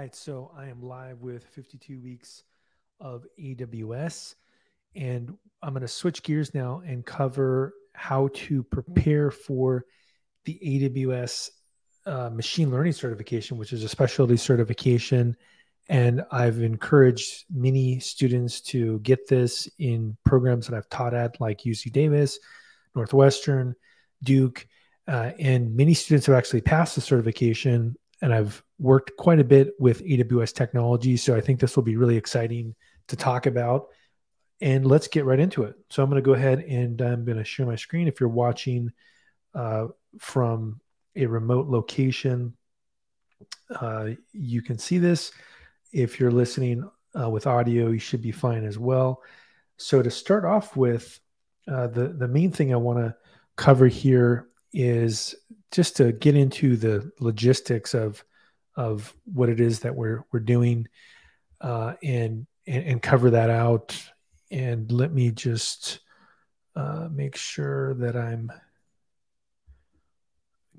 right, so I am live with 52 weeks of AWS, and I'm going to switch gears now and cover how to prepare for the AWS uh, machine learning certification, which is a specialty certification. And I've encouraged many students to get this in programs that I've taught at, like UC Davis, Northwestern, Duke, uh, and many students have actually passed the certification and I've worked quite a bit with AWS technology. So I think this will be really exciting to talk about. And let's get right into it. So I'm going to go ahead and I'm going to share my screen. If you're watching uh, from a remote location, uh, you can see this. If you're listening uh, with audio, you should be fine as well. So to start off with, uh, the the main thing I want to cover here is just to get into the logistics of of what it is that we're we're doing uh, and, and, and cover that out. And let me just uh, make sure that I'm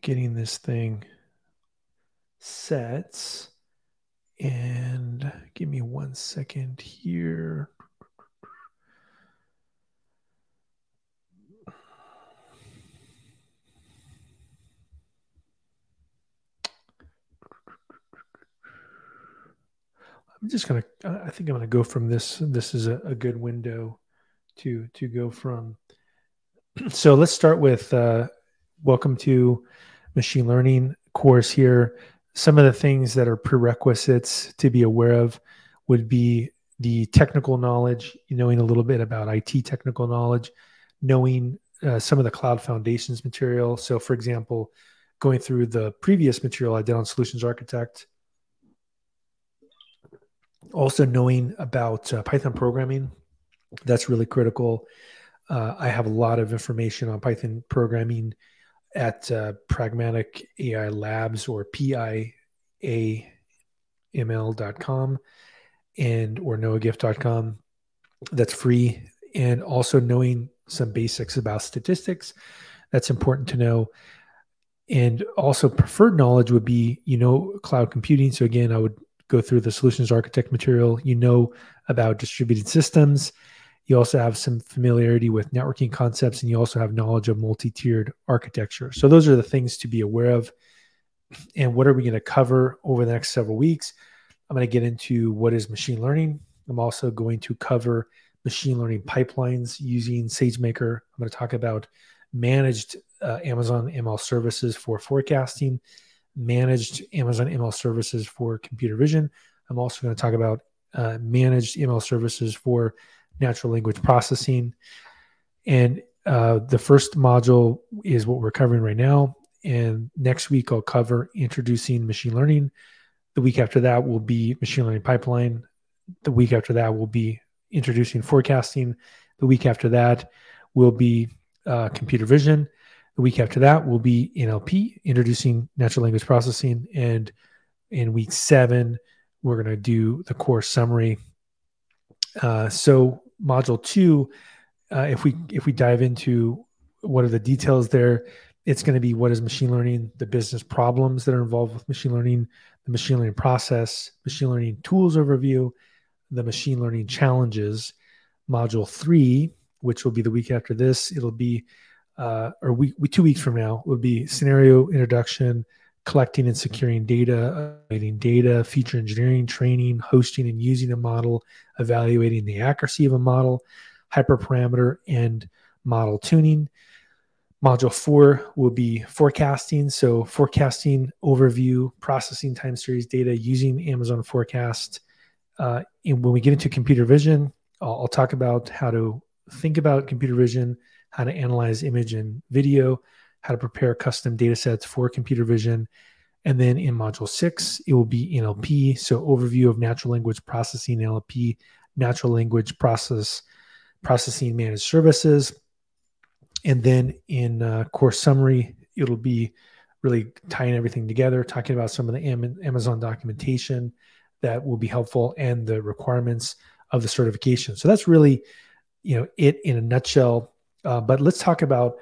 getting this thing set. And give me one second here I'm just gonna. I think I'm gonna go from this. This is a, a good window to to go from. So let's start with uh, welcome to machine learning course here. Some of the things that are prerequisites to be aware of would be the technical knowledge, knowing a little bit about IT technical knowledge, knowing uh, some of the cloud foundations material. So, for example, going through the previous material I did on solutions architect, also knowing about uh, Python programming, that's really critical. Uh, I have a lot of information on Python programming at uh, Pragmatic AI Labs or paiml.com and or noahgift.com. That's free. And also knowing some basics about statistics. That's important to know. And also preferred knowledge would be, you know, cloud computing. So again, I would go through the solutions architect material. You know about distributed systems. You also have some familiarity with networking concepts, and you also have knowledge of multi tiered architecture. So, those are the things to be aware of. And what are we going to cover over the next several weeks? I'm going to get into what is machine learning. I'm also going to cover machine learning pipelines using SageMaker. I'm going to talk about managed uh, Amazon ML services for forecasting managed Amazon ML services for computer vision. I'm also going to talk about uh, managed ML services for natural language processing. And uh, the first module is what we're covering right now. And next week, I'll cover introducing machine learning. The week after that will be machine learning pipeline. The week after that will be introducing forecasting. The week after that will be uh, computer vision. The week after that will be NLP, introducing natural language processing. And in week seven, we're going to do the course summary. Uh, so module two, uh, if we if we dive into what are the details there, it's going to be what is machine learning, the business problems that are involved with machine learning, the machine learning process, machine learning tools overview, the machine learning challenges. Module three, which will be the week after this, it'll be uh, or we, two weeks from now would be scenario introduction, collecting and securing data, evaluating data, feature engineering, training, hosting and using a model, evaluating the accuracy of a model, hyperparameter, and model tuning. Module four will be forecasting. So, forecasting overview, processing time series data using Amazon Forecast. Uh, and when we get into computer vision, I'll, I'll talk about how to think about computer vision, how to analyze image and video, how to prepare custom data sets for computer vision. And then in module six, it will be NLP. So overview of natural language processing NLP, natural language process processing managed services. And then in uh, course summary, it'll be really tying everything together, talking about some of the Amazon documentation that will be helpful and the requirements of the certification. So that's really, you know, it in a nutshell uh, but let's talk about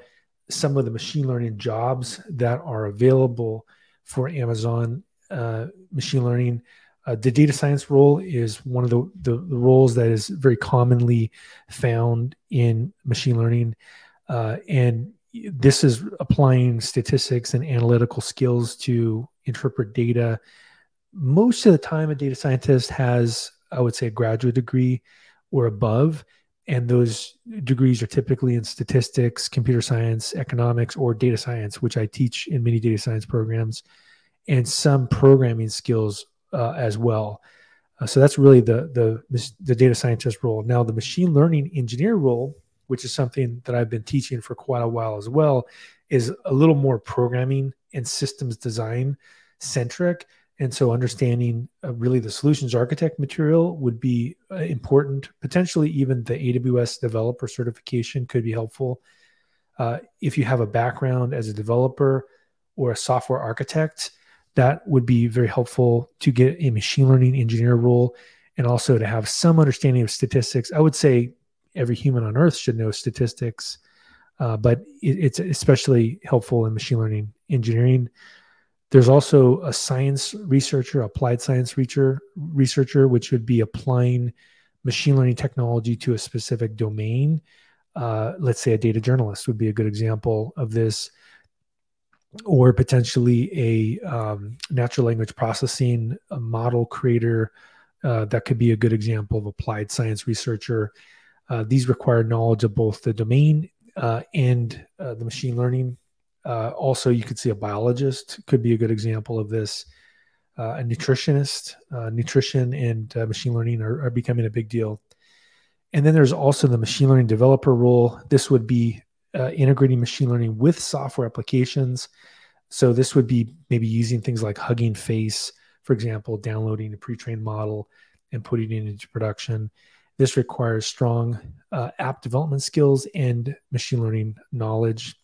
some of the machine learning jobs that are available for Amazon uh, machine learning. Uh, the data science role is one of the, the, the, roles that is very commonly found in machine learning. Uh, and this is applying statistics and analytical skills to interpret data. Most of the time, a data scientist has, I would say, a graduate degree or above. And those degrees are typically in statistics, computer science, economics, or data science, which I teach in many data science programs, and some programming skills uh, as well. Uh, so that's really the, the the data scientist role. Now, the machine learning engineer role, which is something that I've been teaching for quite a while as well, is a little more programming and systems design centric and so understanding uh, really the solutions architect material would be uh, important. Potentially, even the AWS developer certification could be helpful. Uh, if you have a background as a developer or a software architect, that would be very helpful to get a machine learning engineer role and also to have some understanding of statistics. I would say every human on earth should know statistics, uh, but it, it's especially helpful in machine learning engineering. There's also a science researcher, applied science researcher, researcher, which would be applying machine learning technology to a specific domain. Uh, let's say a data journalist would be a good example of this, or potentially a um, natural language processing a model creator. Uh, that could be a good example of applied science researcher. Uh, these require knowledge of both the domain uh, and uh, the machine learning uh, also, you could see a biologist could be a good example of this. Uh, a nutritionist, uh, nutrition and uh, machine learning are, are, becoming a big deal. And then there's also the machine learning developer role. This would be uh, integrating machine learning with software applications. So this would be maybe using things like Hugging Face, for example, downloading a pre-trained model and putting it into production. This requires strong uh, app development skills and machine learning knowledge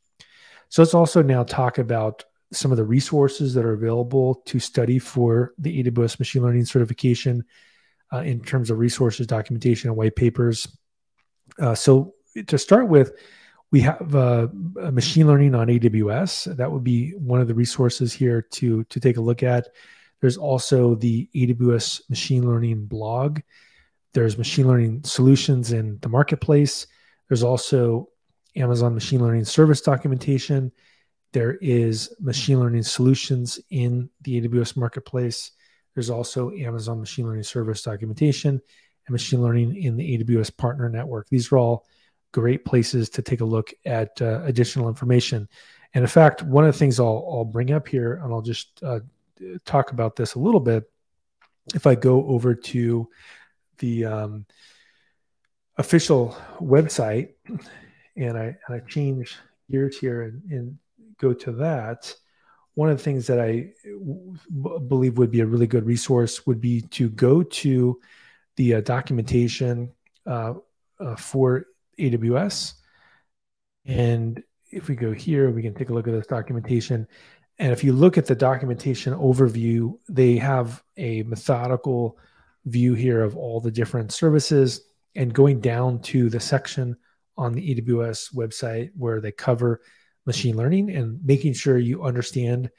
so let's also now talk about some of the resources that are available to study for the AWS machine learning certification uh, in terms of resources, documentation, and white papers. Uh, so to start with, we have uh, machine learning on AWS. That would be one of the resources here to, to take a look at. There's also the AWS machine learning blog. There's machine learning solutions in the marketplace. There's also Amazon machine learning service documentation. There is machine learning solutions in the AWS marketplace. There's also Amazon machine learning service documentation and machine learning in the AWS partner network. These are all great places to take a look at uh, additional information. And in fact, one of the things I'll, I'll bring up here, and I'll just uh, talk about this a little bit. If I go over to the um, official website and I, and I change gears here and, and go to that, one of the things that I w- believe would be a really good resource would be to go to the uh, documentation uh, uh, for AWS. And if we go here, we can take a look at this documentation. And if you look at the documentation overview, they have a methodical view here of all the different services and going down to the section on the AWS website where they cover machine learning and making sure you understand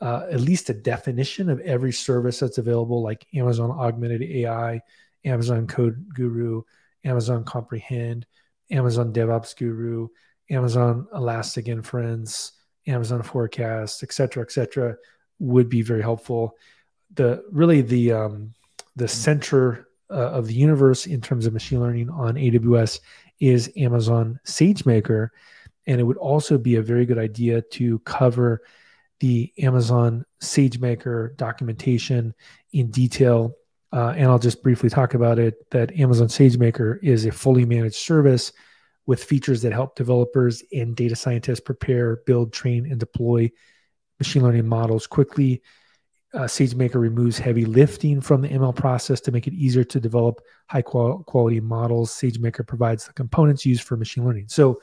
uh, at least a definition of every service that's available, like Amazon Augmented AI, Amazon CodeGuru, Amazon Comprehend, Amazon DevOps Guru, Amazon Elastic Inference, Amazon Forecast, et cetera, et cetera, would be very helpful. The really the um, the center uh, of the universe in terms of machine learning on AWS is Amazon SageMaker. And it would also be a very good idea to cover the Amazon SageMaker documentation in detail. Uh, and I'll just briefly talk about it that Amazon SageMaker is a fully managed service with features that help developers and data scientists prepare, build, train, and deploy machine learning models quickly uh, SageMaker removes heavy lifting from the ML process to make it easier to develop high qual- quality models. SageMaker provides the components used for machine learning. So,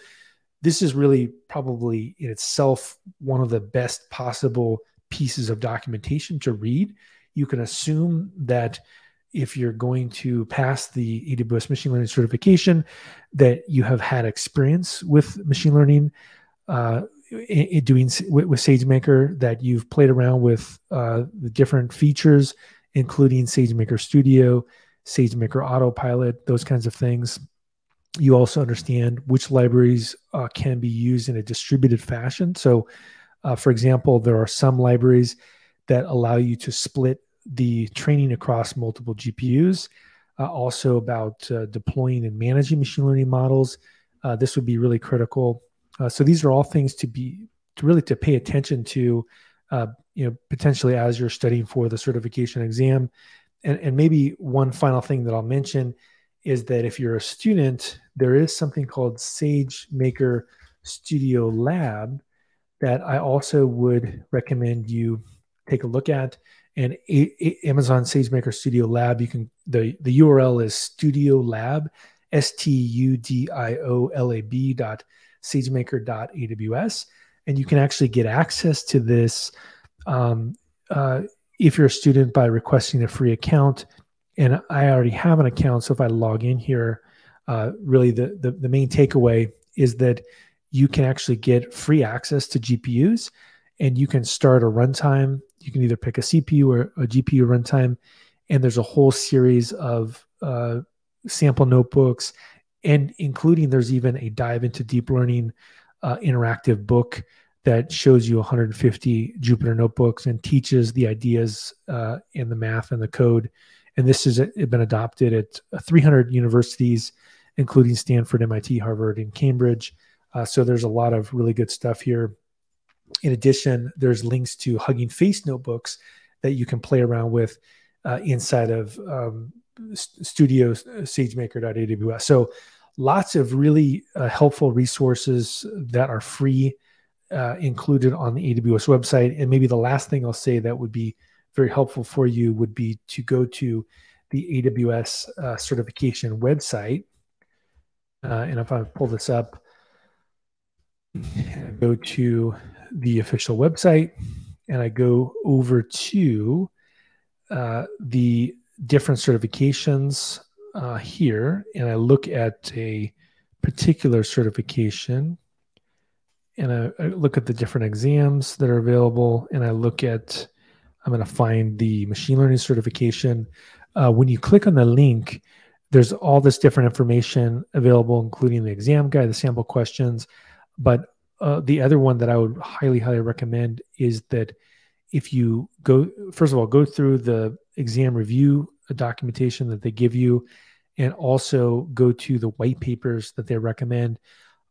this is really probably in itself one of the best possible pieces of documentation to read. You can assume that if you're going to pass the AWS machine learning certification, that you have had experience with machine learning. Uh, in, doing with, with SageMaker that you've played around with uh, the different features including SageMaker Studio, SageMaker Autopilot, those kinds of things. You also understand which libraries uh, can be used in a distributed fashion. So, uh, for example, there are some libraries that allow you to split the training across multiple GPUs. Uh, also, about uh, deploying and managing machine learning models. Uh, this would be really critical. Uh, so, these are all things to be to really to pay attention to. you know, potentially as you're studying for the certification exam. And, and maybe one final thing that I'll mention is that if you're a student, there is something called SageMaker Studio Lab that I also would recommend you take a look at. And a- a- Amazon SageMaker Studio Lab, you can the the URL is Studio Lab, S T U D I O L A B dot SageMaker AWS, and you can actually get access to this um, uh, if you're a student by requesting a free account. And I already have an account, so if I log in here, uh, really the, the the main takeaway is that you can actually get free access to GPUs and you can start a runtime. You can either pick a CPU or a GPU runtime, and there's a whole series of uh, sample notebooks, and including there's even a dive into deep learning uh, interactive book that shows you 150 Jupyter notebooks and teaches the ideas uh, and the math and the code. And this has been adopted at 300 universities, including Stanford, MIT, Harvard, and Cambridge. Uh, so there's a lot of really good stuff here. In addition, there's links to Hugging Face notebooks that you can play around with uh, inside of um, Studio uh, SageMaker.aws. So lots of really uh, helpful resources that are free uh, included on the AWS website. And maybe the last thing I'll say that would be very helpful for you would be to go to the AWS uh, certification website. Uh, and if I pull this up, go to the official website and I go over to uh, the different certifications uh, here and I look at a particular certification and I, I, look at the different exams that are available and I look at, I'm going to find the machine learning certification. Uh, when you click on the link, there's all this different information available, including the exam guide, the sample questions, but uh, the other one that I would highly, highly recommend is that if you go, first of all, go through the exam review uh, documentation that they give you, and also go to the white papers that they recommend.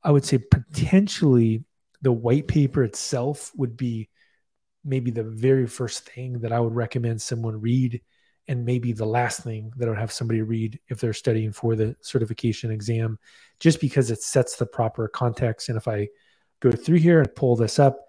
I would say potentially the white paper itself would be maybe the very first thing that I would recommend someone read, and maybe the last thing that I would have somebody read if they're studying for the certification exam, just because it sets the proper context. And if I go through here and pull this up,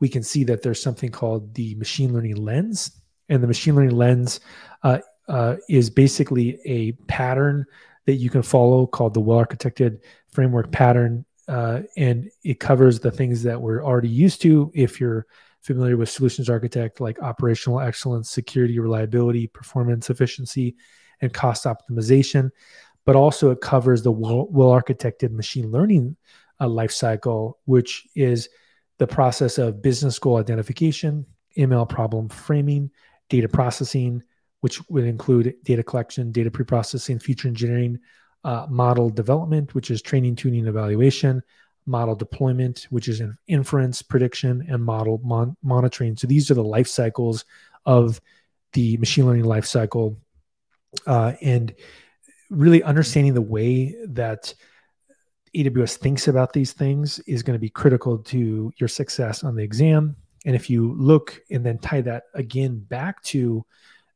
we can see that there's something called the machine learning lens. And the machine learning lens uh, uh, is basically a pattern that you can follow called the well architected framework pattern. Uh, and it covers the things that we're already used to if you're familiar with solutions architect, like operational excellence, security, reliability, performance, efficiency, and cost optimization. But also, it covers the well architected machine learning uh, life cycle, which is the process of business goal identification, ML problem framing, data processing, which would include data collection, data preprocessing, feature engineering, uh, model development, which is training, tuning, evaluation, model deployment, which is inference, prediction, and model mon- monitoring. So these are the life cycles of the machine learning life cycle, uh, and really understanding the way that AWS thinks about these things is going to be critical to your success on the exam. And if you look and then tie that again back to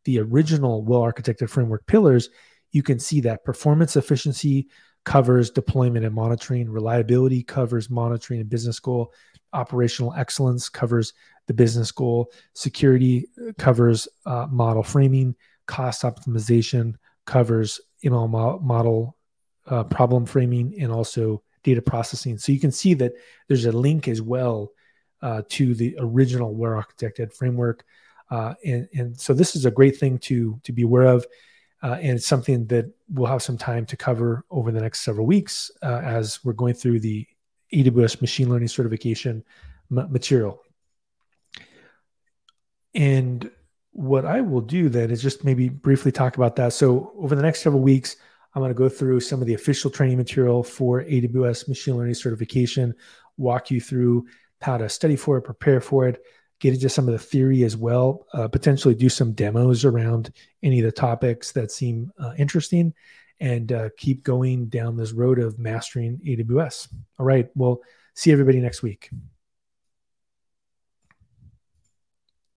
the original well architected framework pillars, you can see that performance efficiency covers deployment and monitoring, reliability covers monitoring and business goal, operational excellence covers the business goal, security covers uh, model framing, cost optimization covers ML model uh, problem framing and also data processing. So you can see that there's a link as well uh, to the original well architected framework. Uh, and, and so this is a great thing to, to be aware of. Uh, and it's something that we'll have some time to cover over the next several weeks uh, as we're going through the AWS machine learning certification m- material. And what I will do then is just maybe briefly talk about that. So over the next several weeks, I'm going to go through some of the official training material for AWS machine learning certification, walk you through how to study for it, prepare for it, get into some of the theory as well, uh, potentially do some demos around any of the topics that seem uh, interesting, and uh, keep going down this road of mastering AWS. All right. Well, see everybody next week.